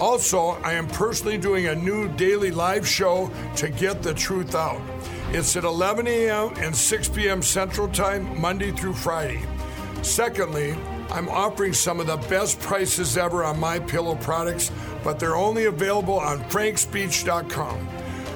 Also, I am personally doing a new daily live show to get the truth out. It's at 11 a.m. and 6 p.m. Central Time, Monday through Friday. Secondly, I'm offering some of the best prices ever on my pillow products, but they're only available on frankspeech.com.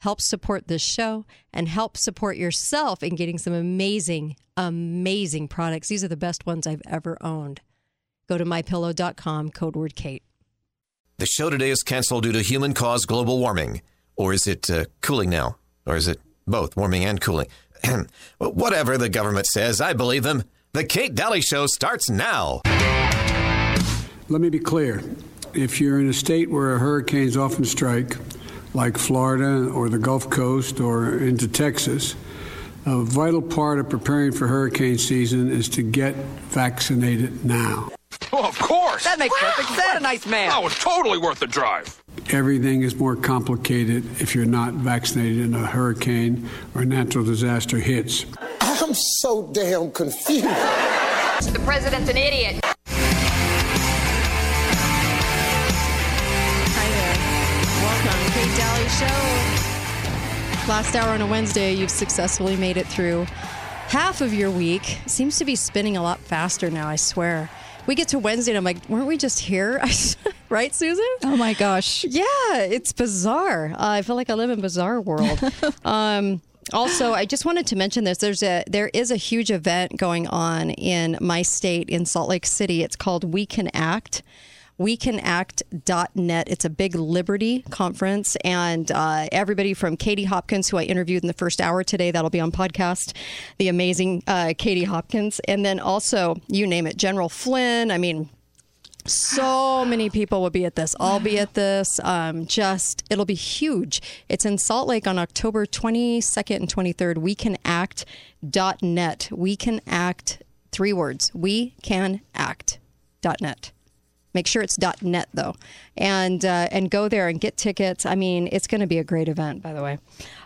help support this show, and help support yourself in getting some amazing, amazing products. These are the best ones I've ever owned. Go to mypillow.com, code word KATE. The show today is canceled due to human caused global warming. Or is it uh, cooling now? Or is it both, warming and cooling? Whatever the government says, I believe them. The Kate Dalley Show starts now. Let me be clear. If you're in a state where hurricanes often strike, like Florida or the Gulf Coast or into Texas, a vital part of preparing for hurricane season is to get vaccinated now. Oh, of course. That makes perfect sense. That's a nice man. That was totally worth the drive. Everything is more complicated if you're not vaccinated and a hurricane or natural disaster hits. I'm so damn confused. The president's an idiot. Show. Last hour on a Wednesday, you've successfully made it through half of your week. Seems to be spinning a lot faster now, I swear. We get to Wednesday and I'm like, weren't we just here? right, Susan? Oh my gosh. Yeah, it's bizarre. Uh, I feel like I live in bizarre world. um, also, I just wanted to mention this. There's a there is a huge event going on in my state in Salt Lake City. It's called We Can Act wecanact.net. It's a big Liberty conference, and uh, everybody from Katie Hopkins, who I interviewed in the first hour today, that'll be on podcast, the amazing uh, Katie Hopkins, and then also, you name it, General Flynn. I mean, so many people will be at this. I'll be at this. Um, just, it'll be huge. It's in Salt Lake on October 22nd and 23rd. We can act.net. We can act, three words. We can act.net. Make sure it's .net though, and uh, and go there and get tickets. I mean, it's going to be a great event, by the way.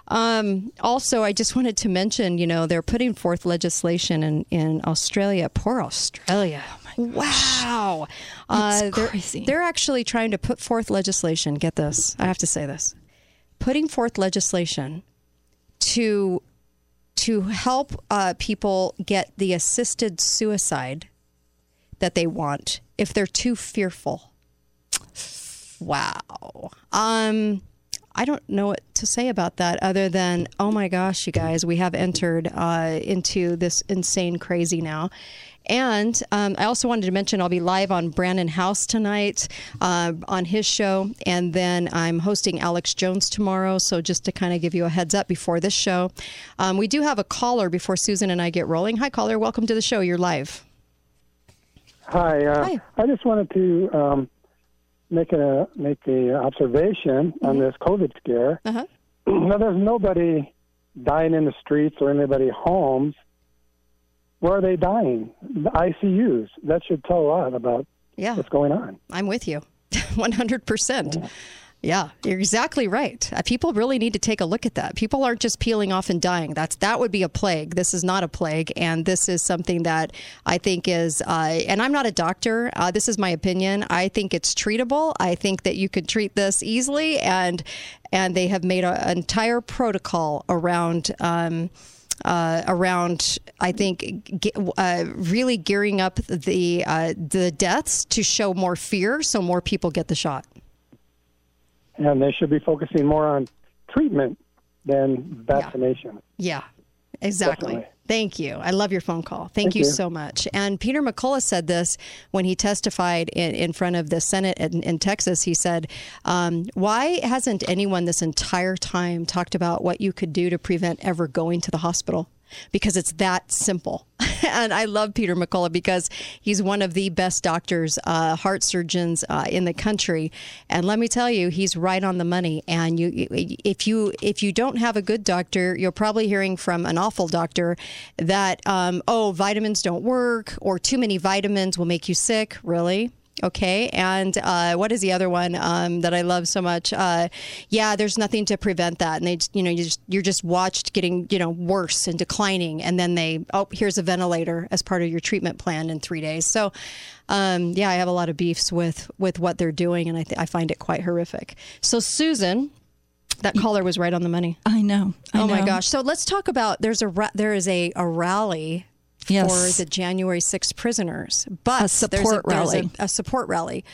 Um, also, I just wanted to mention, you know, they're putting forth legislation in in Australia. Poor Australia. wow, It's Uh, they're, crazy. they're actually trying to put forth legislation. Get this, I have to say this, putting forth legislation to to help uh, people get the assisted suicide that they want if they're too fearful. Wow. Um I don't know what to say about that other than oh my gosh, you guys, we have entered uh, into this insane crazy now. And um, I also wanted to mention I'll be live on Brannon Howse tonight uh, on his show. And then I'm hosting Alex Jones tomorrow. So just to kind of give you a heads up before this show, um, we do have a caller before Susan and I get rolling. Hi, caller. Welcome to the show. You're live. Hi, uh, Hi. I just wanted to um, make a make a observation on this COVID scare. Uh-huh. now, there's nobody dying in the streets or anybody homes. Where are they dying? The ICUs. That should tell a lot about Yeah. what's going on. I'm with you 100%. Yeah, you're exactly right. Uh, people really need to take a look at that. People aren't just peeling off and dying. That's that would be a plague. This is not a plague, and this is something that I think is. Uh, and I'm not a doctor. Uh, this is my opinion. I think it's treatable. I think that you could treat this easily, and and they have made an entire protocol around. Um, uh, around, I think, ge- uh, really gearing up the uh, the deaths to show more fear, so more people get the shot. And they should be focusing more on treatment than vaccination. Yeah. Exactly. Definitely. Thank you. I love your phone call. Thank, Thank you, you. so much. And Peter McCullough said this when he testified in, in front of the Senate in, in Texas. He said, um, Why hasn't anyone this entire time talked about what you could do to prevent ever going to the hospital? Because it's that simple. and I love Peter McCullough because he's one of the best doctors, uh, heart surgeons uh, in the country. And let me tell you, he's right on the money. And you, if you if you don't have a good doctor, you're probably hearing from an awful doctor that um, oh vitamins don't work or too many vitamins will make you sick. Really? Okay, and uh, what is the other one um, that I love so much? Uh, yeah, there's nothing to prevent that, and they, you know, you just, you're just watched getting, you know, worse and declining, and then they, oh, here's a ventilator as part of your treatment plan in three days. So, um, yeah, I have a lot of beefs with with what they're doing, and I, th- I find it quite horrific. So, Susan, that caller was right on the money. I know. I oh my gosh! So let's talk about there's a ra- there is a, a rally Yes. for the January 6th prisoners, but A there's support there's rally. a, a support rally.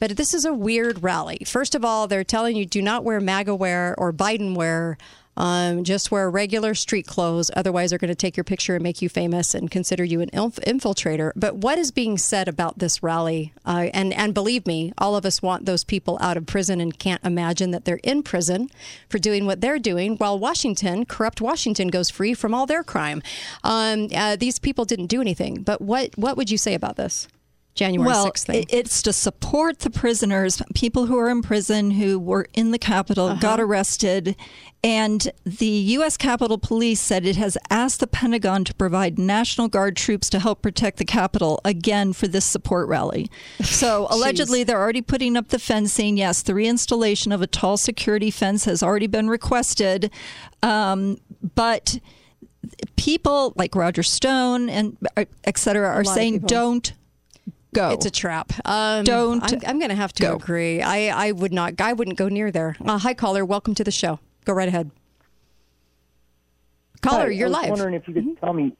But this is a weird rally. First of all, they're telling you do not wear MAGA wear or Biden wear. Um, just wear regular street clothes. Otherwise, they're going to take your picture and make you famous and consider you an inf- infiltrator. But what is being said about this rally? Uh, and and believe me, all of us want those people out of prison and can't imagine that they're in prison for doing what they're doing, while Washington, corrupt Washington, goes free from all their crime. Um, uh, these people didn't do anything. But what what would you say about this January well, 6th thing? it's to support the prisoners, people who are in prison who were in the Capitol, Uh-huh. got arrested. And the U.S. Capitol Police said it has asked the Pentagon to provide National Guard troops to help protect the Capitol again for this support rally. So allegedly, they're already putting up the fencing. Yes, the reinstallation of a tall security fence has already been requested. Um, but people like Roger Stone and uh, et cetera are saying don't go. It's a trap. Um, Don't I'm, I'm going to have to go. agree. I, I would not. I wouldn't go near there. Uh, hi, caller. Welcome to the show. Go right ahead. Caller, Hi, you're live. I was live. wondering if you could tell me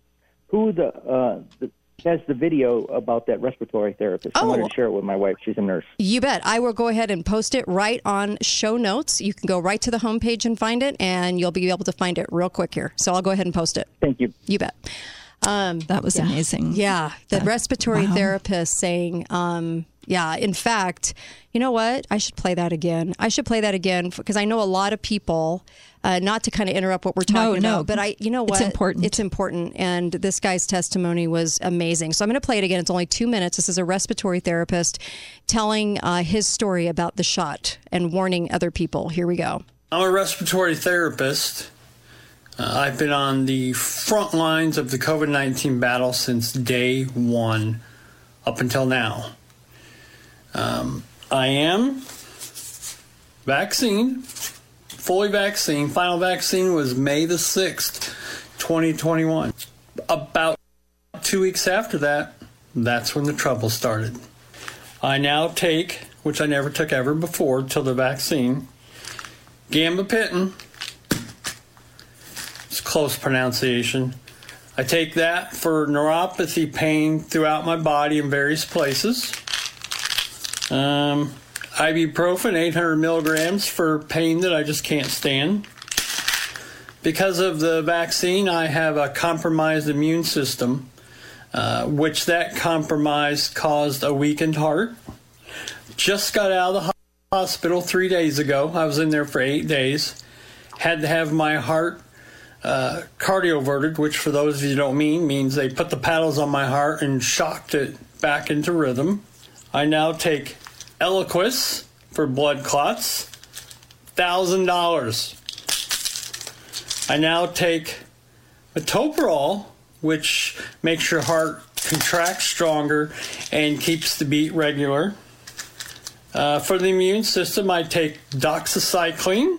who the, uh, the has the video about that respiratory therapist. I Oh. wanted to share it with my wife. She's a nurse. You bet. I will go ahead and post it right on show notes. You can go right to the homepage and find it, and you'll be able to find it real quick here. So I'll go ahead and post it. Thank you. You bet. Um, that was amazing. Yeah, the That- respiratory wow. therapist saying, um, yeah, in fact, you know what? I should play that again. I should play that again because I know a lot of people. Uh, not to kind of interrupt what we're talking no. about, but I, you know what? It's what? important. It's important, and this guy's testimony was amazing. So I'm going to play it again. It's only two minutes. This is a respiratory therapist telling uh, his story about the shot and warning other people. Here we go. I'm a respiratory therapist. Uh, I've been on the front lines of the COVID 19 battle since day one up until now. Um, I am vaccine, fully vaccine. Final vaccine was May the 6th, 2021. About two weeks after that, that's when the trouble started. I now take, which I never took ever before till the vaccine, Gambapitin. It's close pronunciation. I take that for neuropathy pain throughout my body in various places. Um, ibuprofen, 800 milligrams for pain that I just can't stand. Because of the vaccine, I have a compromised immune system, uh, which that compromise caused a weakened heart. Just got out of the hospital three days ago. I was in there for eight days. Had to have my heart uh, cardioverted, which for those of you don't mean means they put the paddles on my heart and shocked it back into rhythm. I now take Eliquis for blood clots, thousand dollars. I now take metoprolol, which makes your heart contract stronger and keeps the beat regular. Uh, for the immune system, I take doxycycline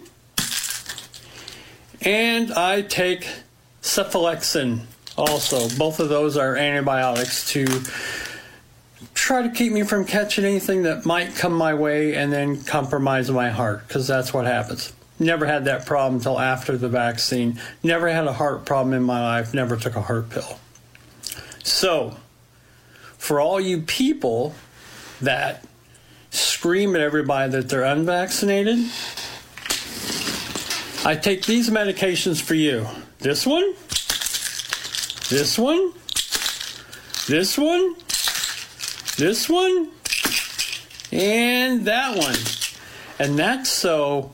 and I take cephalexin also. Both of those are antibiotics to try to keep me from catching anything that might come my way and then compromise my heart because that's what happens. Never had that problem until after the vaccine. Never had a heart problem in my life. Never took a heart pill. So, for all you people that scream at everybody that they're unvaccinated, I take these medications for you. This one, this one, this one, this one, and that one. And that's so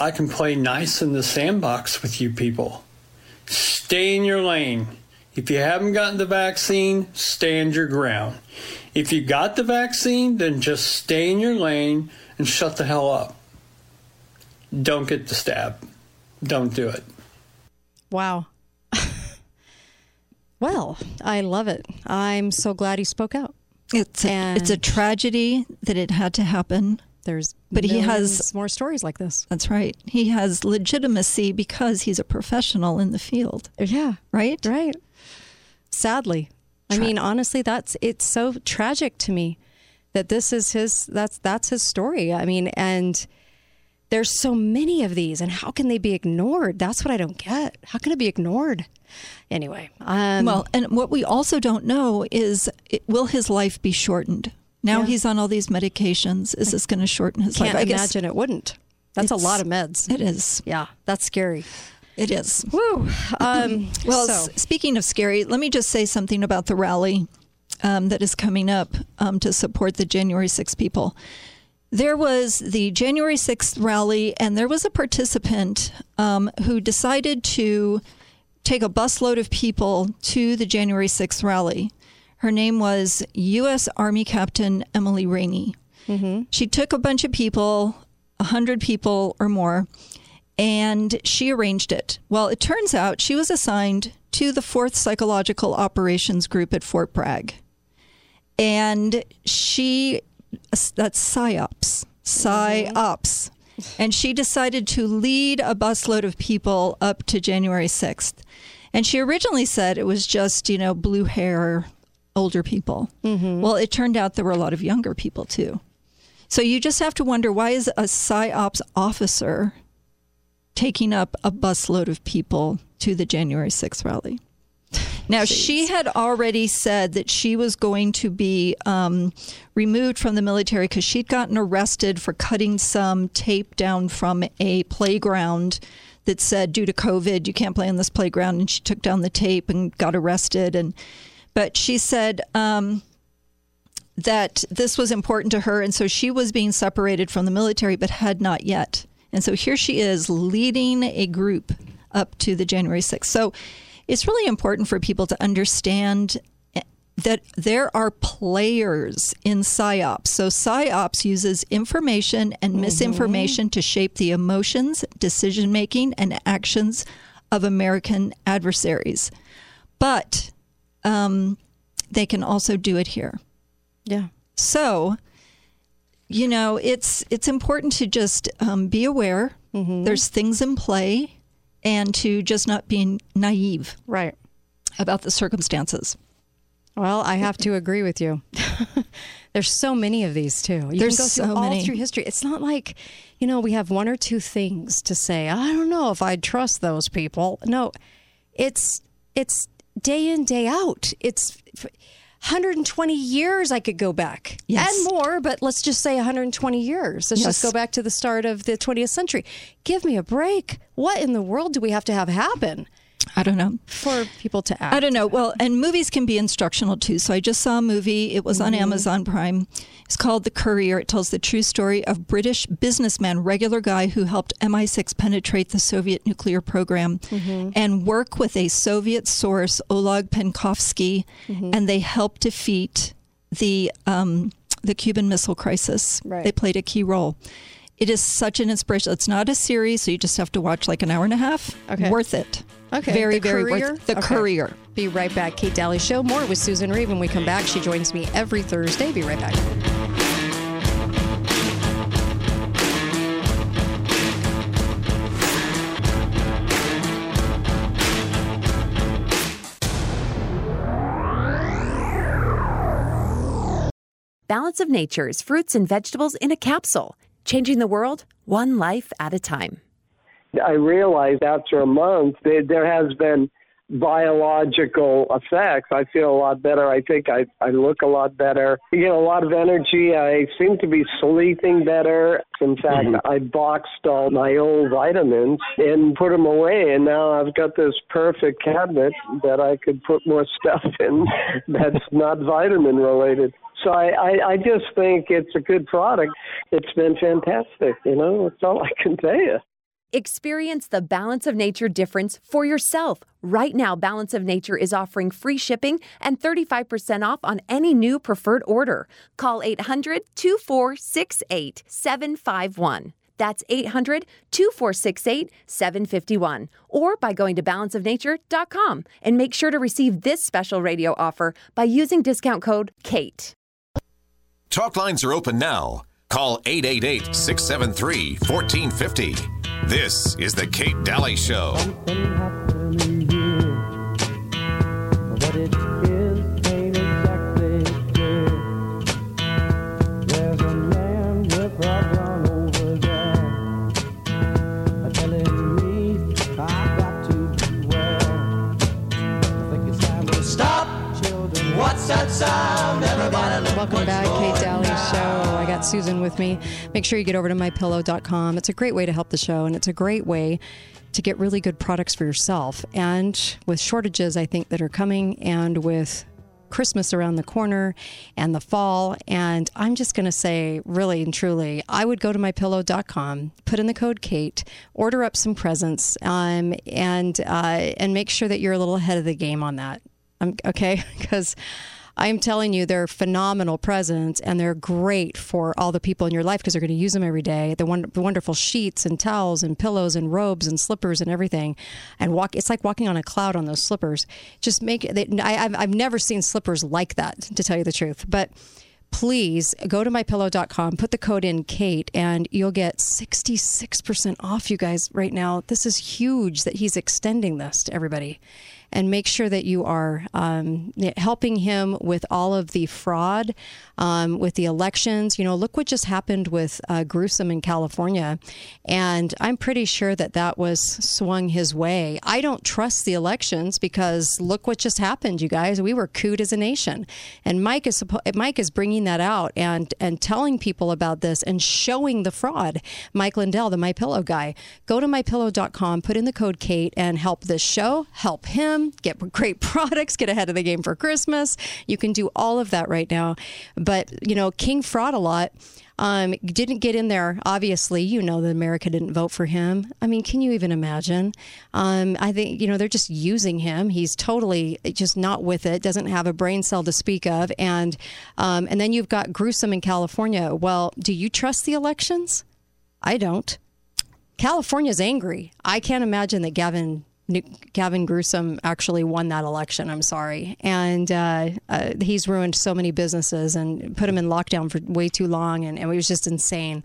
I can play nice in the sandbox with you people. Stay in your lane. If you haven't gotten the vaccine, stand your ground. If you got the vaccine, then just stay in your lane and shut the hell up. Don't get the stab. Don't do it. Wow. well, I love it. I'm so glad he spoke out. It's a, it's a tragedy that it had to happen. There's but he has more stories like this. That's right. He has legitimacy because he's a professional in the field. Yeah. Right? Right. Sadly. I mean, honestly, that's it's so tragic to me that this is his that's that's his story. I mean, and there's so many of these and how can they be ignored? That's what I don't get. How can it be ignored? Anyway, um, well, and what we also don't know is it, will his life be shortened? Now Yeah. he's on all these medications. Is this going to shorten his can't life? I imagine it wouldn't. That's a lot of meds. It is. Yeah, that's scary. It is. Woo. Um, Well, so- s- speaking of scary, let me just say something about the rally um, that is coming up um, to support the January 6 people. There was the January 6th rally, and there was a participant um, who decided to take a busload of people to the January 6th rally. Her name was U.S. Army Captain Emily Rainey. She took a bunch of people, 100 people or more, and she arranged it. Well, it turns out she was assigned to the 4th Psychological Operations Group at Fort Bragg. And she, that's PSYOPs, mm-hmm. PSYOPs. And she decided to lead a busload of people up to January 6th. And she originally said it was just, you know, blue hair, older people. Mm-hmm. Well, it turned out there were a lot of younger people too. So you just have to wonder why is a PSYOPs officer taking up a busload of people to the January 6th rally? Now, she had already said that she was going to be um, removed from the military because she'd gotten arrested for cutting some tape down from a playground that said, due to COVID, you can't play on this playground. And she took down the tape and got arrested. And But she said, um, that this was important to her. And so she was being separated from the military, but had not yet. And so here she is leading a group up to the January 6th. So it's really important for people to understand that there are players in psyops. So psyops uses information and misinformation to shape the emotions, decision making, and actions of American adversaries. But um, they can also do it here. Yeah. So, you know, it's it's important to just um, be aware. There's things in play, and to just not being naive, right, about the circumstances. Well, I have to agree with you. There's so many of these too. You There's can go through so all many. through history. It's not like, you know, we have one or two things to say. I don't know if I'd trust those people. No, it's it's day in day out. It's 120 years I could go back Yes. and more, but let's just say 120 years. Let's just go back to the start of the 20th century. Give me a break. What in the world do we have to have happen I don't know. for people to act? I don't know. Well, and movies can be instructional too. So I just saw a movie. It was on Mm-hmm. Amazon Prime. It's called The Courier. It tells the true story of British businessman, regular guy who helped MI6 penetrate the Soviet nuclear program Mm-hmm. and work with a Soviet source, Oleg Penkovsky, Mm-hmm. and they helped defeat the um, the Cuban Missile Crisis. Right. They played a key role. It is such an inspiration. It's not a series, so you just have to watch like an hour and a half. Okay. Worth it. Okay. Very, The very Courier? worth it. The Okay. Courier. Be right back. Kate Dalley Show. More with Susan Reed when we come back. She joins me every Thursday. Be right back. Balance of Nature's fruits and vegetables in a capsule, changing the world one life at a time. I realized after a month that there has been biological effects. I feel a lot better. I think I, I look a lot better. You get a lot of energy. I seem to be sleeping better. In fact, mm-hmm. I boxed all my old vitamins and put them away, and now I've got this perfect cabinet that I could put more stuff in that's not vitamin related. So I, I, I just think it's a good product. It's been fantastic. You know, that's all I can tell you. Experience the Balance of Nature difference for yourself. Right now, Balance of Nature is offering free shipping and 35% off on any new preferred order. Call 800 2468 751. That's 800 2468 751. Or by going to balanceofnature.com and make sure to receive this special radio offer by using discount code KATE. Talk lines are open now. Call 888 673 1450. This is The Kate Dalley Show. Stop! What's that sound? Everybody, welcome back, Kate Dalley Show. I got Susan with me. Make sure you get over to mypillow.com. It's a great way to help the show, and it's a great way to get really good products for yourself. And with shortages, I think that are coming, and with Christmas around the corner and the fall. And I'm just going to say, really and truly, I would go to mypillow.com, put in the code Kate, order up some presents, um, and uh, and make sure that you're a little ahead of the game on that. Um, okay, because I'm telling you, they're phenomenal presents and they're great for all the people in your life because they're going to use them every day. The, one, the wonderful sheets and towels and pillows and robes and slippers and everything. And walk, it's like walking on a cloud on those slippers. Just make they, I, have I've never seen slippers like that, to tell you the truth. But please go to mypillow.com, put the code in Kate, and you'll get 66% off, you guys, right now. This is huge that he's extending this to everybody and make sure that you are um, helping him with all of the fraud, um, with the elections. You know, look what just happened with uh, Gruesome in California. And I'm pretty sure that that was swung his way. I don't trust the elections because look what just happened, you guys. We were cooed as a nation. And Mike is, Mike is bringing that out and, and telling people about this and showing the fraud. Mike Lindell, the My Pillow guy. Go to mypillow.com, put in the code Kate, and help this show, help him get great products, get ahead of the game for Christmas. You can do all of that right now. But, you know, King Fraud a lot. Um, didn't get in there. Obviously, you know that America didn't vote for him. I mean, can you even imagine? Um, I think you know they're just using him. He's totally just not with it. Doesn't have a brain cell to speak of. And um, and then you've got gruesome in California. Well, do you trust the elections? I don't. California's angry. I can't imagine that Gavin Gavin Gruesome actually won that election. I'm sorry, and uh, uh, he's ruined so many businesses and put him in lockdown for way too long, and, and it was just insane.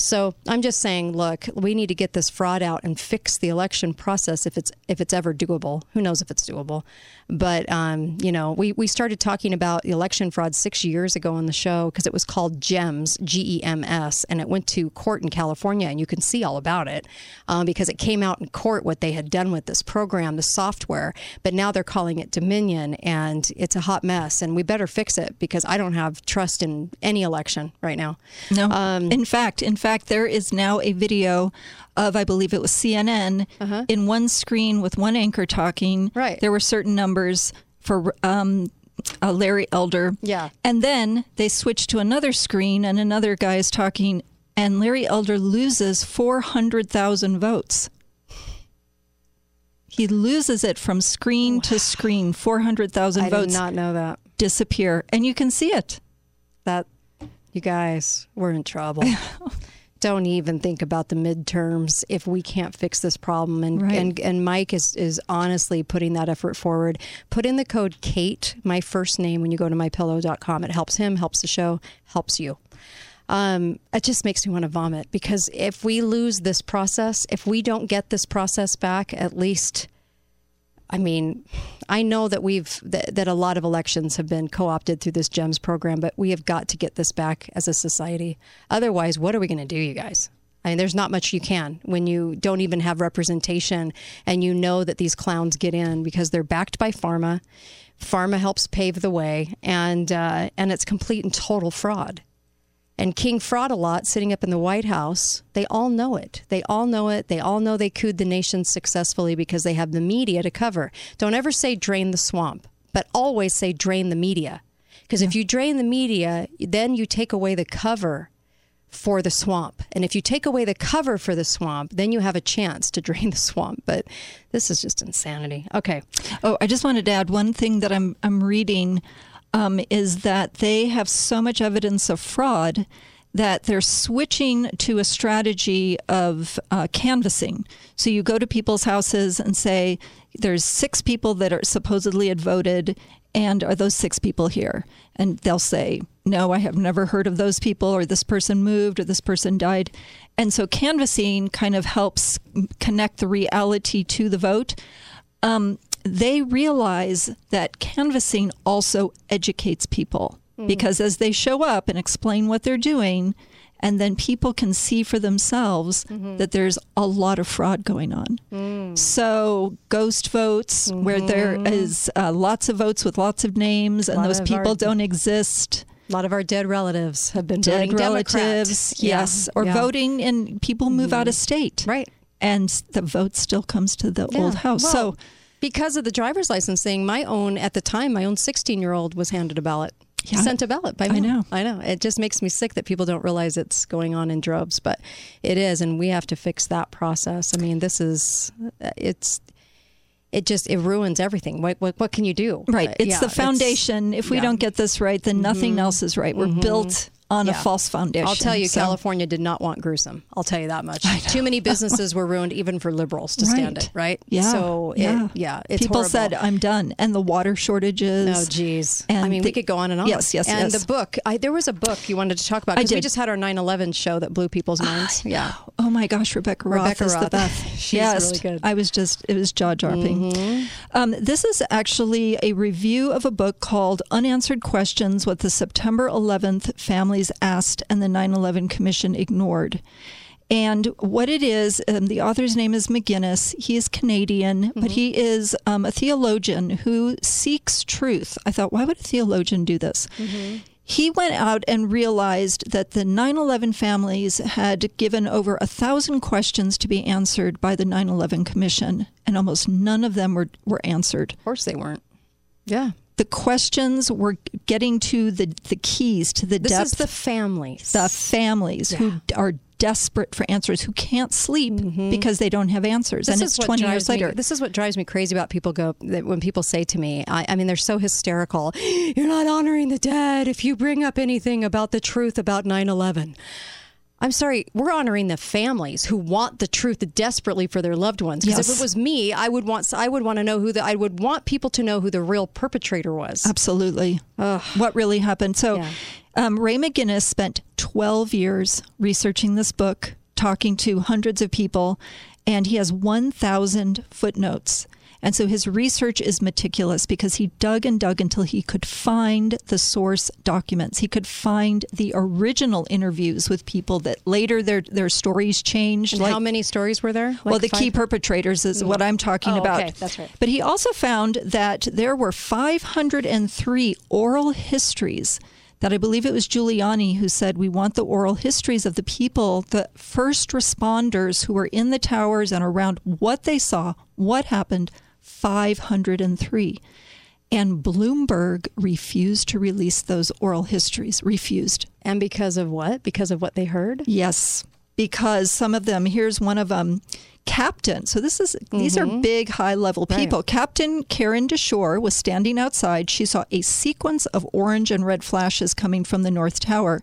So I'm just saying, look, we need to get this fraud out and fix the election process if it's if it's ever doable. Who knows if it's doable? But um, you know, we we started talking about election fraud six years ago on the show because it was called GEMS, G E M S, and it went to court in California, and you can see all about it um, because it came out in court what they had done with this program, the software. But now they're calling it Dominion, and it's a hot mess, and we better fix it because I don't have trust in any election right now. No, um, in fact, in fact fact, there is now a video of, I believe it was CNN, uh-huh. in one screen with one anchor talking. Right. There were certain numbers for um, uh, Larry Elder. Yeah. And then they switched to another screen and another guy is talking, and Larry Elder loses 400,000 votes. He loses it from screen wow. to screen, 400,000 votes. I did not know that. Disappear. And you can see it. That, you guys, we're in trouble. don't even think about the midterms if we can't fix this problem. And right. and, and Mike is, is honestly putting that effort forward. Put in the code Kate, my first name, when you go to mypillow.com. It helps him, helps the show, helps you. Um, it just makes me want to vomit because if we lose this process, if we don't get this process back, at least I mean, I know that we've that, that, a lot of elections have been co-opted through this GEMS program, but we have got to get this back as a society. Otherwise, what are we going to do, you guys? I mean, there's not much you can when you don't even have representation and you know that these clowns get in because they're backed by pharma. Pharma helps pave the way, and uh, and it's complete and total fraud. And King fraud a lot sitting up in the White House. They all know it. They all know it. They all know they cooed the nation successfully because they have the media to cover. Don't ever say drain the swamp, but always say drain the media. Because if you drain the media, then you take away the cover for the swamp. And if you take away the cover for the swamp, then you have a chance to drain the swamp. But this is just insanity. Okay. Oh, I just wanted to add one thing that I'm I'm reading um, is that they have so much evidence of fraud that they're switching to a strategy of uh, canvassing. So you go to people's houses and say, "There's six people that are supposedly had voted, and are those six people here?" And they'll say, "No, I have never heard of those people, or this person moved, or this person died." And so canvassing kind of helps connect the reality to the vote. Um, they realize that canvassing also educates people mm. because as they show up and explain what they're doing, and then people can see for themselves mm-hmm. that there's a lot of fraud going on. Mm. So, ghost votes, mm-hmm. where there mm-hmm. uh, lots of votes with lots of names, and those people our, don't exist. A lot of our dead relatives have been dead relatives, yes, or yeah. voting, and people move out of mm-hmm. state, right? And the vote still comes to the yeah. old house. Well, so because of the driver's license thing, my own at the time, my own 16 year old was handed a ballot. Yeah. Sent a ballot by mail. I know. I know. It just makes me sick that people don't realize it's going on in droves, but it is, and we have to fix that process. I mean, this is it's it just it ruins everything. What what, what can you do? Right. It's yeah, the foundation. It's, if we yeah. don't get this right, then nothing mm-hmm. else is right. We're mm-hmm. built on yeah. a false foundation. I'll tell you, so. California did not want gruesome. I'll tell you that much. Too many businesses were ruined, even for liberals to right. stand it. Right? Yeah. So yeah, it, yeah. People horrible. said, "I'm done," and the water shortages. Oh, geez. And I mean, the, we could go on and on. Yes, yes, yes. and yes. the book. I, there was a book you wanted to talk about because we just had our 9/11 show that blew people's minds. yeah. Oh my gosh, Rebecca Roth Rebecca is Roth. the best. She's yes, really good. I was just it was jaw dropping. Mm-hmm. Um, this is actually a review of a book called "Unanswered Questions: What the September 11th Families Asked and the 9 11 Commission Ignored. And what it is, um, the author's name is McGinnis. He is Canadian, mm-hmm. but he is um, a theologian who seeks truth. I thought, why would a theologian do this? Mm-hmm. He went out and realized that the 9 11 families had given over a thousand questions to be answered by the 9 11 Commission, and almost none of them were, were answered. Of course, they weren't. Yeah the questions were getting to the, the keys to the this depth. This is the families. The families yeah. who are desperate for answers, who can't sleep mm-hmm. because they don't have answers. This and it's 20 years later. Me, this is what drives me crazy about people go when people say to me, I, I mean, they're so hysterical. You're not honoring the dead if you bring up anything about the truth about 9 11. I'm sorry, we're honoring the families who want the truth desperately for their loved ones. Because yes. if it was me, I would want I would want to know who the I would want people to know who the real perpetrator was. Absolutely. Ugh. What really happened? So, yeah. um, Ray McGinnis spent 12 years researching this book, talking to hundreds of people, and he has 1,000 footnotes. And so his research is meticulous because he dug and dug until he could find the source documents. He could find the original interviews with people that later their their stories changed. And like, how many stories were there? Like well, the five? key perpetrators is what I'm talking oh, about. Okay, that's right. But he also found that there were 503 oral histories that I believe it was Giuliani who said, We want the oral histories of the people, the first responders who were in the towers and around what they saw, what happened, 503. And Bloomberg refused to release those oral histories, refused. And because of what? Because of what they heard? Yes, because some of them, here's one of them. Captain, so this is mm-hmm. these are mm-hmm. big high level people. Right. Captain Karin Deshore was standing outside. She saw a sequence of orange and red flashes coming from the North Tower.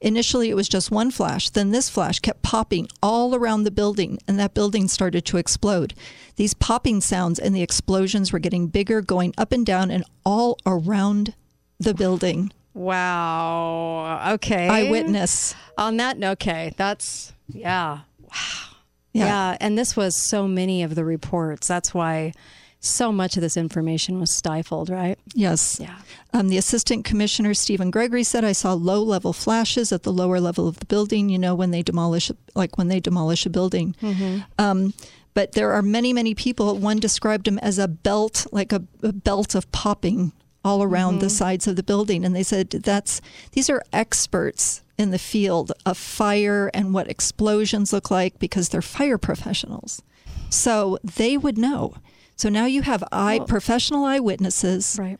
Initially, it was just one flash. Then this flash kept popping all around the building, and that building started to explode. These popping sounds and the explosions were getting bigger, going up and down and all around the building. Wow. Okay. Eyewitness. On that, okay. That's, yeah. Wow. Yeah. yeah. And this was so many of the reports. That's why so much of this information was stifled, right? Yes. Yeah. Um, the assistant commissioner, Stephen Gregory, said, I saw low level flashes at the lower level of the building, you know, when they demolish, like when they demolish a building. Mm-hmm. Um, but there are many, many people. One described them as a belt, like a, a belt of popping all around the Mhm. sides of the building. And they said that's these are experts in the field of fire and what explosions look like because they're fire professionals. So they would know. So now you have eye professional eyewitnesses, right?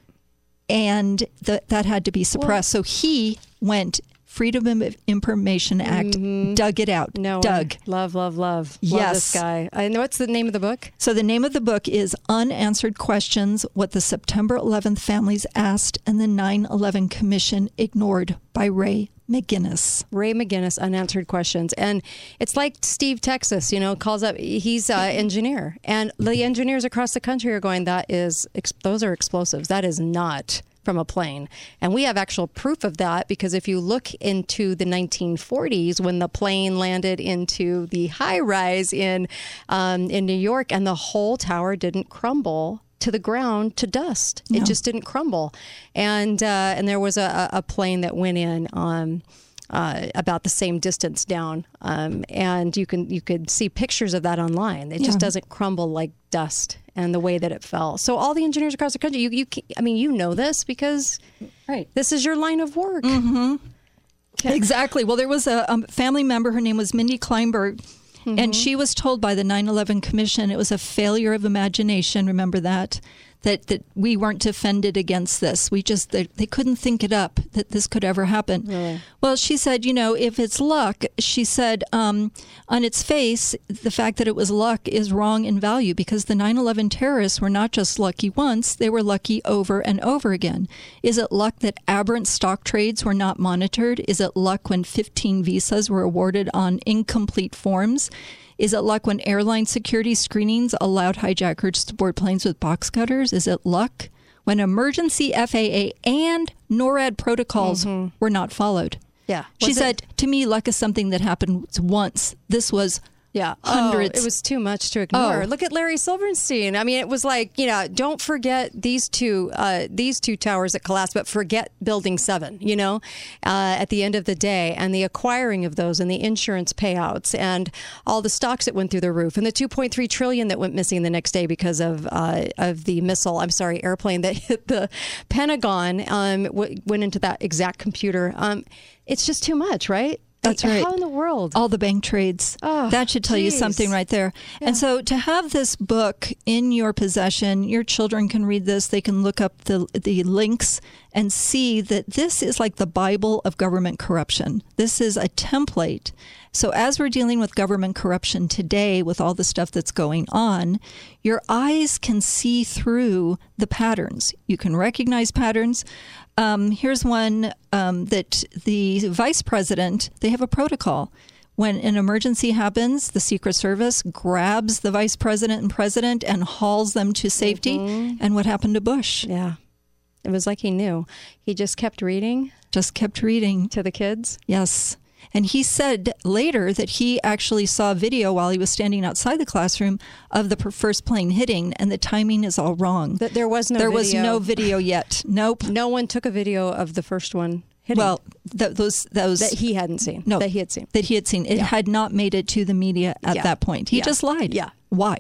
And th- that had to be suppressed. so he went Freedom of Information Act, dug it out, Mm-hmm. No, dug. way. love, love, love. Love Yes. this guy. I know what's the name of the book. So the name of the book is Unanswered Questions: What the September 11th Families Asked and the 9/11 Commission Ignored by Ray McGinnis. Ray McGinnis, unanswered questions, and it's like Steve Texas, you know, calls up. He's an engineer, and the engineers across the country are going, "That is, those are explosives. That is not." From a plane. And we have actual proof of that because if you look into the 1940s when the plane landed into the high rise in, um, in New York and the whole tower didn't crumble to the ground to dust. It just didn't crumble. And, uh, and there was a, a plane that went in. Um, uh, about the same distance down, um, and you can you could see pictures of that online. It Yeah. just doesn't crumble like dust, and the way that it fell. So all the engineers across the country, you you I mean you know this because right. this is your line of work. Mm-hmm. Exactly. Well, there was a, a family member. Her name was Mindy Kleinberg. And she was told by the 9 11 Commission it was a failure of imagination. Remember that? That, that we weren't defended against this. We just, they, they couldn't think it up that this could ever happen. Well, she said, you know, if it's luck, she said, um, on its face, the fact that it was luck is wrong in value because the 9 11 terrorists were not just lucky once, they were lucky over and over again. Is it luck that aberrant stock trades were not monitored? Is it luck when 15 visas were awarded on incomplete forms? Is it luck when airline security screenings allowed hijackers to board planes with box cutters? Is it luck when emergency FAA and NORAD protocols mm-hmm. were not followed? Yeah. She it- said, to me, luck is something that happens once. This was Yeah, hundreds. Oh, it was too much to ignore. Oh. Look at Larry Silverstein. I mean, it was like you know, don't forget these two uh, these two towers that collapsed, but forget Building Seven. You know, uh, at the end of the day, and the acquiring of those, and the insurance payouts, and all the stocks that went through the roof, and the 2.3 trillion that went missing the next day because of uh, of the missile. I'm sorry, airplane that hit the Pentagon. Um, w- went into that exact computer. Um, it's just too much, right? That's right. How in the world? All the bank trades. Oh, that should tell you something right there. And so to have this book in your possession, your children can read this. They can look up the the links and see that this is like the Bible of government corruption. This is a template. So as we're dealing with government corruption today with all the stuff that's going on, your eyes can see through the patterns. You can recognize patterns. Um, here's one um, that the vice president, they have a protocol. When an emergency happens, the Secret Service grabs the vice president and president and hauls them to safety. And what happened to Bush? Yeah. It was like he knew. He just kept reading. Just kept reading. To the kids? Yes. And he said later that he actually saw a video while he was standing outside the classroom of the first plane hitting, and the timing is all wrong. That there was no there was video. no video yet. Nope. No one took a video of the first one hitting. Well, th- those those that he hadn't seen. no that he had seen. that he had seen. It Yeah. had not made it to the media at Yeah. that point. He Yeah. just lied. Yeah. Why?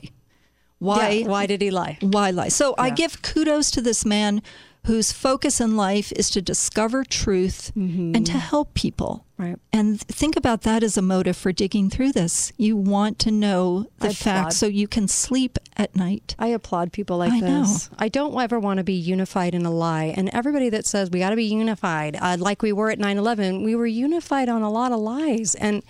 Why? Why did he lie? Why lie? So I give kudos to this man whose focus in life is to discover truth and to help people. Mm-hmm. Right. And think about that as a motive for digging through this. You want to know the facts so you can sleep at night. I applaud people like I know. this. I don't ever want to be unified in a lie. And everybody that says we got to be unified, uh, like we were at 9/11, we were unified on a lot of lies. And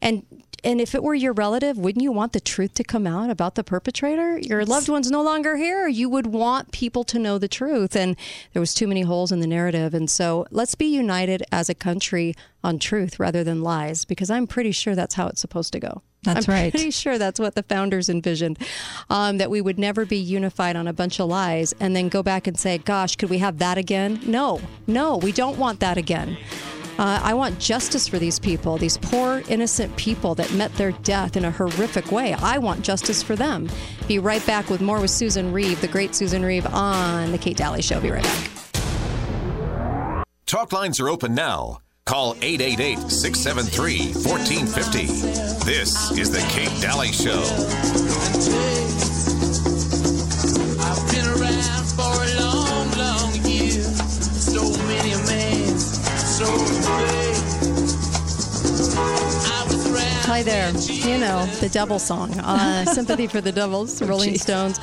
and and if it were your relative, wouldn't you want the truth to come out about the perpetrator? Your loved one's no longer here. You would want people to know the truth. And there was too many holes in the narrative. And so let's be united as a country on truth rather than lies, because I'm pretty sure that's how it's supposed to go. That's I'm right. Pretty sure that's what the founders envisioned, um, that we would never be unified on a bunch of lies and then go back and say, "Gosh, could we have that again?" No, no, we don't want that again. Uh, I want justice for these people, these poor, innocent people that met their death in a horrific way. I want justice for them. Be right back with more with Susan Reeve, the great Susan Reeve, on The Kate Dalley Show. Be right back. Talk lines are open now. Call 888 673 1450. This is The Kate Dalley Show. Hi there. You know, the Devil song. Uh, Sympathy for the Devils, Rolling Stones.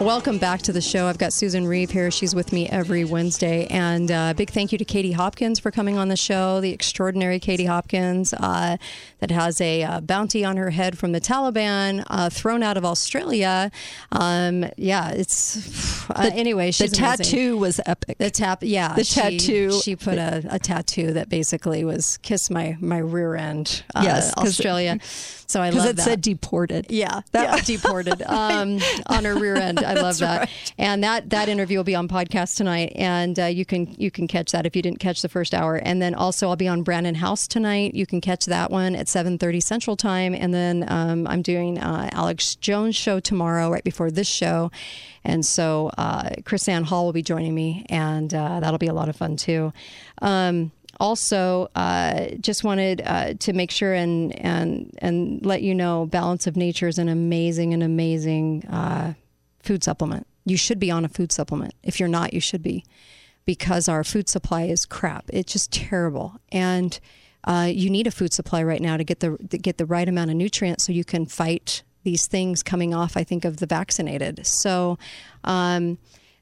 Welcome back to the show. I've got Susan Reeve here. She's with me every Wednesday. And uh, big thank you to Katie Hopkins for coming on the show, the extraordinary Katie Hopkins, uh, that has a uh, bounty on her head from the Taliban, uh, thrown out of Australia. Um, yeah, it's. Uh, anyway, she's the amazing. tattoo was epic. The tap, yeah. The she- tattoo- She put a, a tattoo that basically was "kiss my my rear end." Uh, Yes, Australia. So I love it that. It said deported. Yeah, That yeah, deported um, on her rear end. I love that. right. And that that interview will be on podcast tonight, and uh, you can you can catch that if you didn't catch the first hour. And then also I'll be on Brannon Howse tonight. You can catch that one at seven thirty Central Time. And then um, I'm doing uh, Alex Jones show tomorrow, right before this show. And so uh, CrissAnn Hall will be joining me, and uh, that'll be a lot of fun too. Um, also, uh, just wanted uh, to make sure and and and let you know, Balance of Nature is an amazing and amazing uh, food supplement. You should be on a food supplement. If you're not, you should be, because our food supply is crap. It's just terrible, and uh, you need a food supply right now to get the to get the right amount of nutrients so you can fight these things coming off. I think of the vaccinated. So. Um,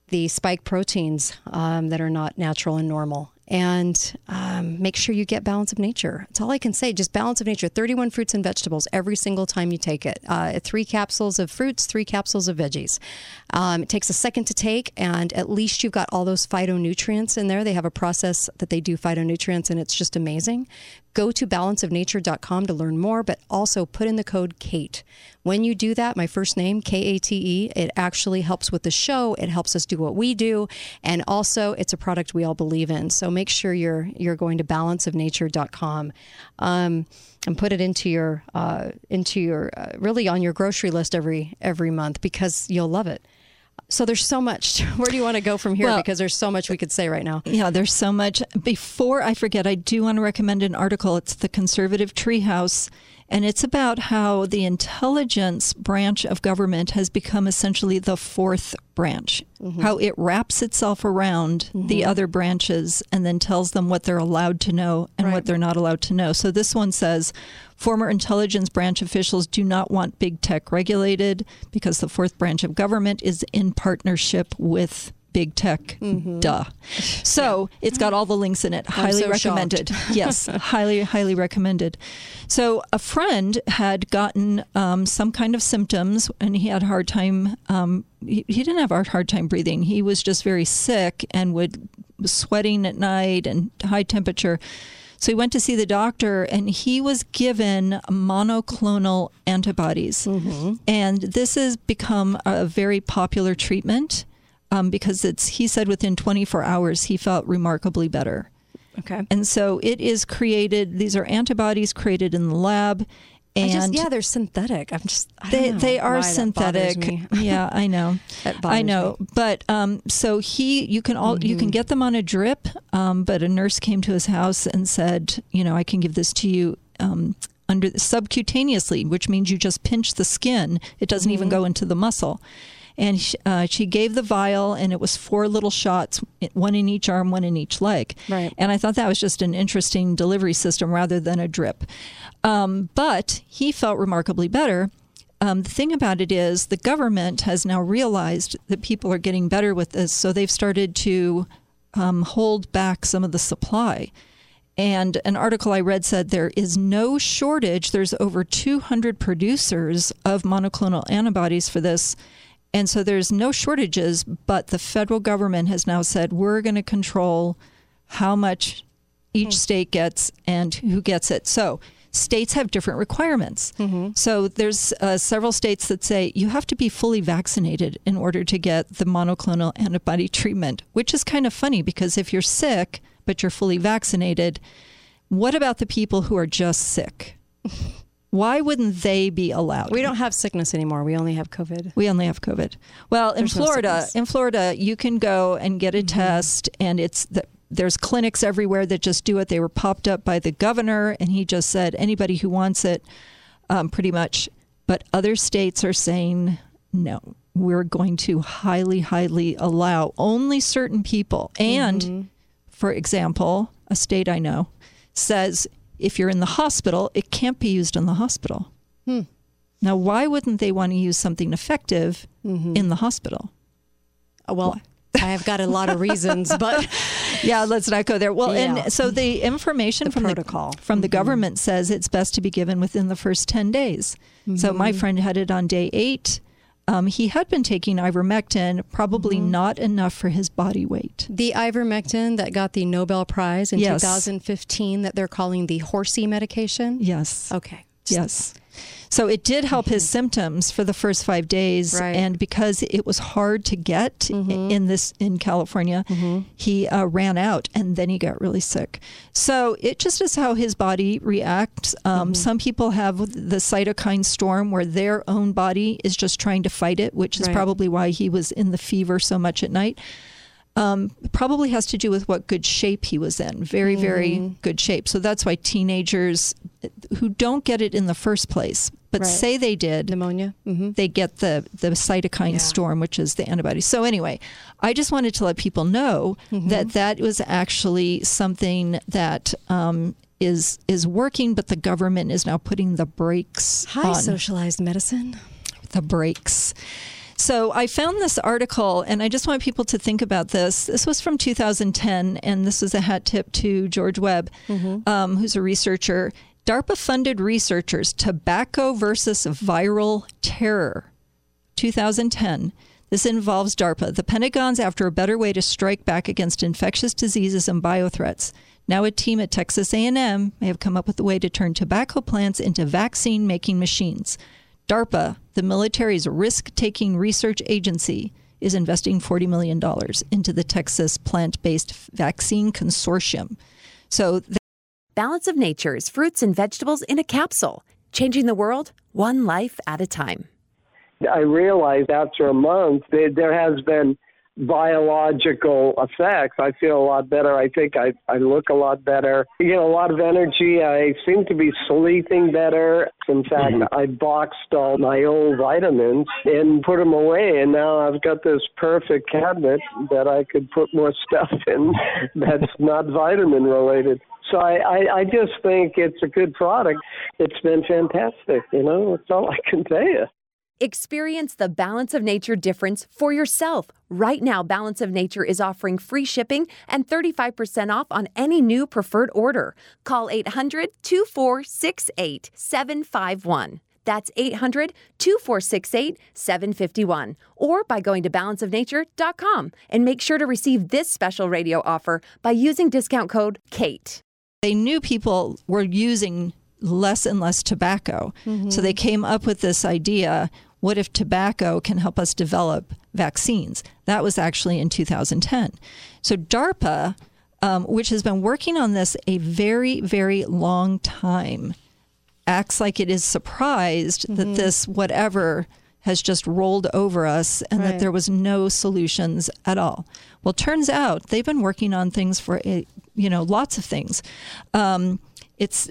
the spike proteins um, that are not natural and normal. And um, make sure you get balance of nature. That's all I can say. Just balance of nature. 31 fruits and vegetables every single time you take it. Uh, three capsules of fruits, three capsules of veggies. Um, it takes a second to take, and at least you've got all those phytonutrients in there. They have a process that they do phytonutrients, and it's just amazing. Go to balanceofnature.com to learn more, but also put in the code KATE. When you do that, my first name, K A T E, it actually helps with the show. It helps us do what we do. And also, it's a product we all believe in. So make sure you're, you're going to balanceofnature.com. Um, and put it into your uh, into your uh, really on your grocery list every every month because you'll love it. So there's so much. Where do you want to go from here? Well- because there's so much we could say right now. Yeah, there's so much. Before I forget, I do want to recommend an article. It's the Conservative Treehouse, and it's about how the intelligence branch of government has become essentially the fourth branch. Mm-hmm. How it wraps itself around the mm-hmm. other branches and then tells them what they're allowed to know and what they're not allowed to know. So this one says former intelligence branch officials do not want big tech regulated because the fourth branch of government is in partnership with big tech. Duh. So it's got all the links in it. I'm highly so recommended. yes, highly, highly recommended. So a friend had gotten um, some kind of symptoms, and he had a hard time. Um, he, he didn't have a hard time breathing. He was just very sick and would was sweating at night and high temperature. So he went to see the doctor, and he was given monoclonal antibodies, and this has become a very popular treatment um, because it's. He said within 24 hours he felt remarkably better. Okay. And so it is created. These are antibodies created in the lab, and just, yeah, they're synthetic. I'm just I don't they know they are synthetic. me. yeah, I know. I know. But um, so he, you can all you can Mm-hmm. get them on a drip. Um, but a nurse came to his house and said, you know, I can give this to you. Um, under subcutaneously, which means you just pinch the skin. It doesn't even Mm-hmm. go into the muscle. And sh- uh, she gave the vial, and it was four little shots, one in each arm, one in each leg. Right. And I thought that was just an interesting delivery system rather than a drip. Um, but he felt remarkably better. Um, the thing about it is, the government has now realized that people are getting better with this, so they've started to um, hold back some of the supply. And an article I read said there is no shortage. There's over 200 producers of monoclonal antibodies for this. And so there's no shortages, but the federal government has now said we're going to control how much each state gets and who gets it. So states have different requirements. So there's uh, several states that say you have to be fully vaccinated in order to get the monoclonal antibody treatment, which is kind of funny because if you're sick but you're fully vaccinated, What about the people who are just sick? Why wouldn't they be allowed? We don't have sickness anymore. We only have COVID. We only have COVID. Well, in There's no Florida. Mm-hmm. in Florida, you can go and get a test, and it's the, there's clinics everywhere that just do it. They were popped up by the governor, and he just said anybody who wants it, um, pretty much. But other states are saying no. We're going to highly, highly allow only certain people. And, Mm-hmm. for example, a state I know says if you're in the hospital, it can't be used in the hospital. Hmm. Now, why wouldn't they want to use something effective Mm-hmm. in the hospital? Uh, Well, I have got a lot of reasons, but yeah, let's not go there. Well, Yeah. and so the information from protocol. the from the government says it's best to be given within the first ten days. So my Mhm. friend had it on day eight. Um, he had been taking ivermectin, probably Mm-hmm. not enough for his body weight. the ivermectin that got the Nobel Prize in Yes. 2015 that they're calling the horsey medication. Yes. Okay. Yes. So it did help his symptoms for the first five days, Right. and because it was hard to get i- in this in California, he uh, ran out, and then he got really sick. So it just is how his body reacts. Um, Some people have the cytokine storm, where their own body is just trying to fight it, which is Right. probably why he was in the fever so much at night um, probably has to do with what good shape he was in. Very, very Mm-hmm. good shape. So that's why teenagers who don't get it in the first place, but Right. say they did pneumonia, mm-hmm. they get the the cytokine storm, which is the antibody. So anyway, I just wanted to let people know Mm-hmm. that that was actually something that. Um, is is working, but the government is now putting the brakes Hi, on socialized medicine. the brakes. So I found this article, and I just want people to think about this. This was from 2010, and this was a hat tip to George Webb, um, who's a researcher. DARPA funded researchers tobacco versus viral terror. 2010. This involves DARPA, the Pentagon's after a better way to strike back against infectious diseases and biothreats. Now a team at Texas A&M may have come up with a way to turn tobacco plants into vaccine-making machines. DARPA, the military's risk-taking research agency, is investing $40 million into the Texas plant-based vaccine consortium. So th- Balance of Nature's fruits and vegetables in a capsule, changing the world one life at a time. I realized after a month that there has been biological effects. I feel a lot better. I think I, I look a lot better. You get a lot of energy. I seem to be sleeping better. In fact, mm-hmm. I boxed all my old vitamins and put them away, and now I've got this perfect cabinet that I could put more stuff in that's not vitamin related. So I, I, I just think it's a good product. It's been fantastic. You know, that's all I can tell you. Experience the Balance of Nature difference for yourself. Right now, Balance of Nature is offering free shipping and 35% off on any new preferred order. Call 800 2468 751. That's 800 2468 751. Or by going to balanceofnature.com and make sure to receive this special radio offer by using discount code KATE. they knew people were using less and less tobacco. Mm-hmm. So they came up with this idea what if tobacco can help us develop vaccines? That was actually in 2010. So DARPA, um, which has been working on this a very, very long time, acts like it is surprised that this whatever has just rolled over us and that there was no solutions at all. Well, turns out they've been working on things for a, you know lots of things. Um, it's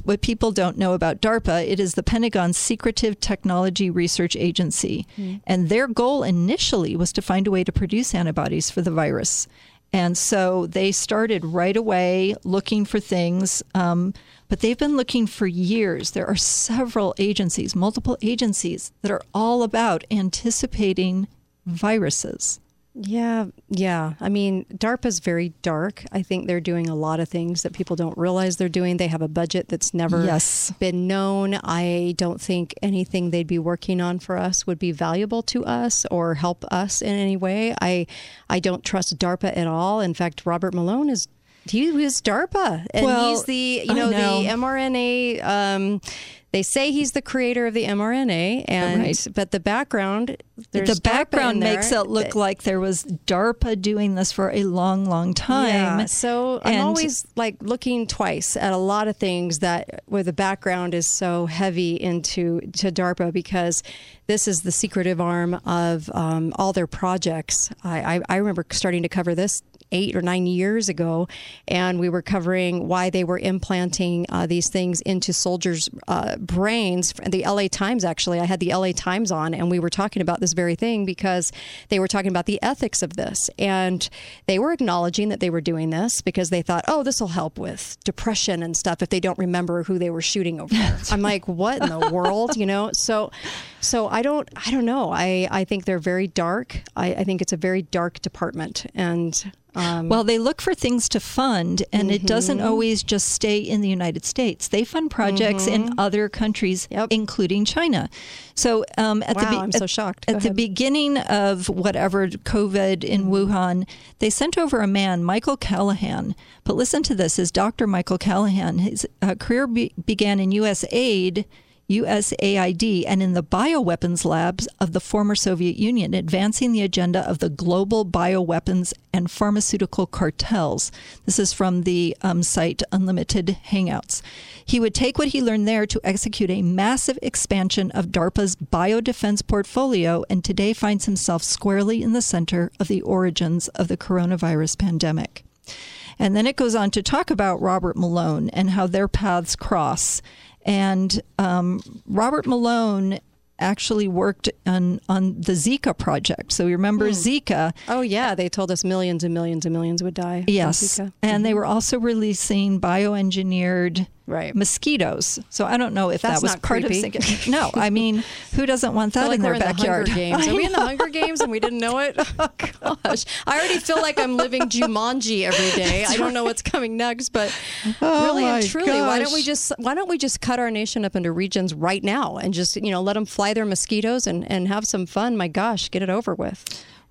what people don't know about DARPA. It is the Pentagon's secretive technology research agency, and their goal initially was to find a way to produce antibodies for the virus. And so they started right away looking for things, um, but they've been looking for years. There are several agencies, multiple agencies, that are all about anticipating viruses. Yeah, yeah. I mean, DARPA's very dark. I think they're doing a lot of things that people don't realize they're doing. They have a budget that's never Yes. been known. I don't think anything they'd be working on for us would be valuable to us or help us in any way. I I don't trust DARPA at all. In fact, Robert Malone is he was DARPA, and Well, he's the you know, know. the mRNA. Um, they say he's the creator of the mRNA, and Right. but the background there's the background makes it look like there was DARPA doing this for a long, long time. Yeah, so I'm always like looking twice at a lot of things that where the background is so heavy into to DARPA because this is the secretive arm of um, all their projects. I, I, I remember starting to cover this eight or nine years ago, and we were covering why they were implanting uh, these things into soldiers' uh, brains. The LA Times, actually, I had the LA Times on, and we were talking about this very thing because they were talking about the ethics of this, and they were acknowledging that they were doing this because they thought, oh, this will help with depression and stuff if they don't remember who they were shooting over. I'm like, what in the world, you know? So, so I don't, I don't know. I, I think they're very dark. I, I think it's a very dark department, and um, well, they look for things to fund, and it doesn't Mhm. always just stay in the United States. They fund projects in Mhm. other countries, including China. So, um, at the Wow, I'm so shocked. Go At the beginning of whatever COVID in Wuhan, they sent over a man, Michael Callahan. But listen to this: is Dr. Michael Callahan? His uh, career be- began in U.S. aid. USAID and in the bioweapons labs of the former Soviet Union, advancing the agenda of the global bioweapons and pharmaceutical cartels. This is from the um, site Unlimited Hangouts. He would take what he learned there to execute a massive expansion of DARPA's biodefense portfolio, and today finds himself squarely in the center of the origins of the coronavirus pandemic. And then it goes on to talk about Robert Malone and how their paths cross. And um, Robert Malone actually worked on, on the Zika project. So you remember Zika? Oh yeah, they told us millions and millions and millions would die. Yes. And they were also releasing bioengineered Right. mosquitoes. So I don't know if That's that was part creepy. of Zika. No, I mean, who doesn't want that like in their we're in backyard? the Hunger Games. Are we in the. Hunger Games and we didn't know it? Oh gosh, I already feel like I'm living Jumanji every day. I don't know what's coming next, but Oh, really and truly, why don't we just why don't we just cut our nation up into regions right now and just you know let them fly their mosquitoes and and have some fun? My gosh, get it over with.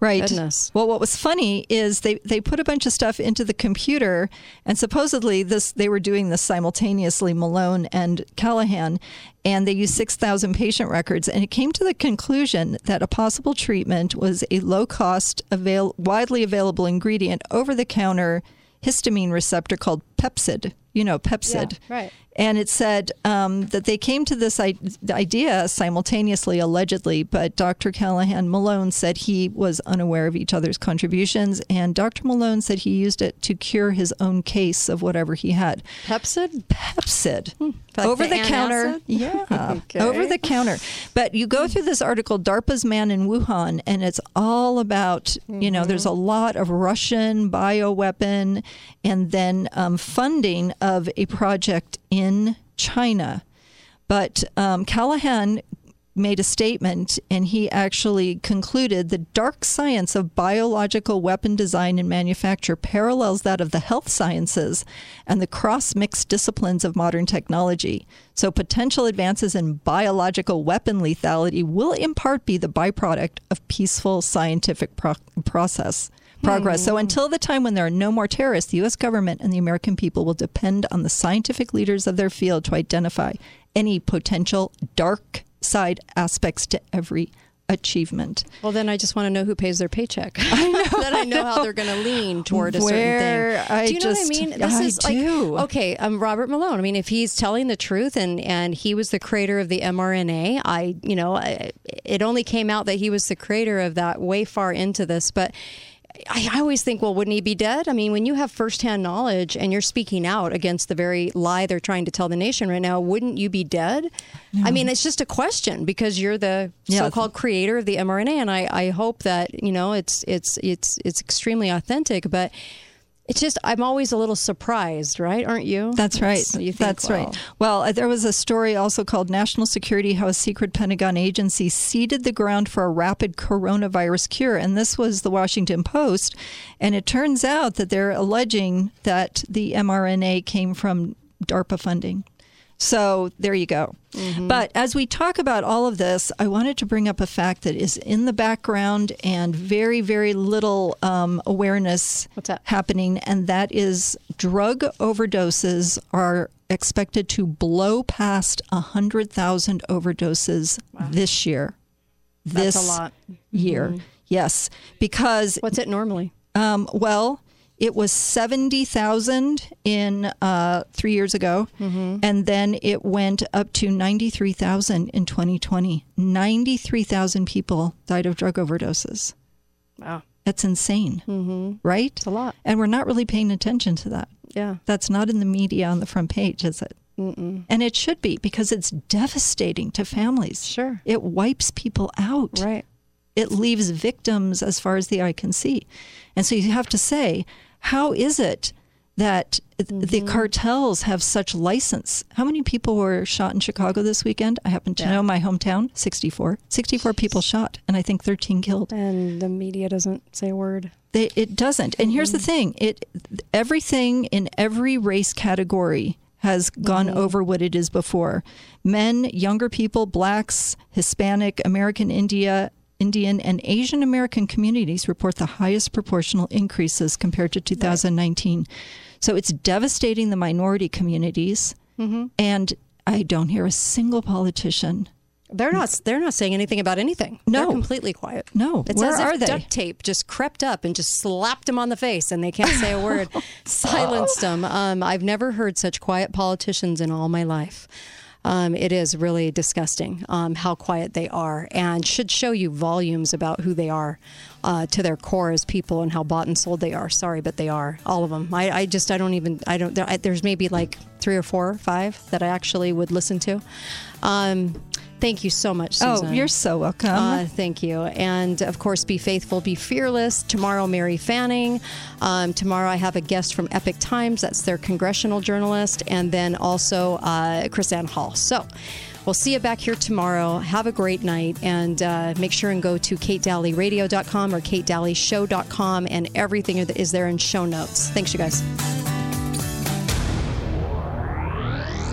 Right. Goodness. Well, what was funny is they, they put a bunch of stuff into the computer, and supposedly this they were doing this simultaneously, Malone and Callahan, and they used six thousand patient records, and it came to the conclusion that a possible treatment was a low cost, avail- widely available ingredient, over the counter histamine receptor called Pepcid. You know, Pepcid. Yeah, right. And it said um, that they came to this I- idea simultaneously, allegedly, but Dr. Callahan Malone said he was unaware of each other's contributions, and Dr. Malone said he used it to cure his own case of whatever he had. Pepcid? Pepcid. Like over the the, counter. Yeah. Okay. Over the counter. But you go through this article, DARPA's Man in Wuhan, and it's all about, you know, there's a lot of Russian bioweapon and then um, funding of a project in China. But um, Callahan made a statement and he actually concluded the dark science of biological weapon design and manufacture parallels that of the health sciences and the cross mixed disciplines of modern technology. So, potential advances in biological weapon lethality will in part be the byproduct of peaceful scientific pro- process. Progress. So, until the time when there are no more terrorists, the U.S. government and the American people will depend on the scientific leaders of their field to identify any potential dark side aspects to every achievement. Well, then I just want to know who pays their paycheck. I know. then I know how they're going to lean toward a certain thing. I do you know just- what I mean? I is do. like okay. Um, Robert Malone. I mean, if he's telling the truth and and he was the creator of the mRNA, I you know, I, it only came out that he was the creator of that way far into this, but. I I always think, well, wouldn't he be dead? I mean, when you have firsthand knowledge and you're speaking out against the very lie they're trying to tell the nation right now, wouldn't you be dead? I mean, it's just a question because you're the Yeah. so-called creator of the mRNA, and I, I hope that you know it's it's it's it's extremely authentic, but. It's just I'm always a little surprised, right? Aren't you? That's right. You think, That's right. Well, uh, there was a story also called National Security How a Secret Pentagon Agency Seeded the Ground for a Rapid Coronavirus Cure. And this was the Washington Post. And it turns out that they're alleging that the mRNA came from DARPA funding. So there you go. Mm-hmm. But as we talk about all of this, I wanted to bring up a fact that is in the background and very, very little um, awareness happening, and that is drug overdoses are expected to blow past 100,000 overdoses this year. That's This a lot. year. Mhm. Yes, because What's it normally? um, well, it was 70,000 in uh, three years ago, Mm-hmm. and then it went up to 93,000 in 2020. 93,000 people died of drug overdoses. Wow. That's insane, Mm-hmm. right? It's a lot. And we're not really paying attention to that. Yeah. That's not in the media on the front page, is it? Mm-mm. And it should be because it's devastating to families. Sure. It wipes people out. Right. It leaves victims as far as the eye can see. And so you have to say, how is it that the Mm-hmm. cartels have such license? How many people were shot in Chicago this weekend? I happen to Yeah. know my hometown, 64. 64 people shot, and I think 13 killed. And the media doesn't say a word. They, it doesn't. And here's the thing: it everything in every race category has gone over what it is before. Men, younger people, blacks, Hispanic, American India, Indian, and Asian American communities report the highest proportional increases compared to 2019. So it's devastating the minority communities, Mm-hmm. and I don't hear a single politician. They're not. They're not saying anything about anything. No. they're completely quiet. No, it's where as if are they? duct tape just crept up and just slapped them on the face, and they can't say a word. Silenced them. Um, I've never heard such quiet politicians in all my life. Um, it is really disgusting um, how quiet they are, and should show you volumes about who they are uh, to their core as people and how bought and sold they are. Sorry, but they are all of them. I, I just I don't even I don't. There, I, there's maybe like three or four or five that I actually would listen to. Um, thank you so much, Oh, you're so welcome. Uh, thank you. And of course, be faithful, be fearless. Tomorrow, Mary Fanning. Um, tomorrow, I have a guest from Epoch Times. That's their congressional journalist. And then also uh, CrissAnn Hall. So we'll see you back here tomorrow. Have a great night. And uh, make sure and go to katedalleyradio.com or katedalleyshow.com. And everything is there in show notes. Thanks, you guys.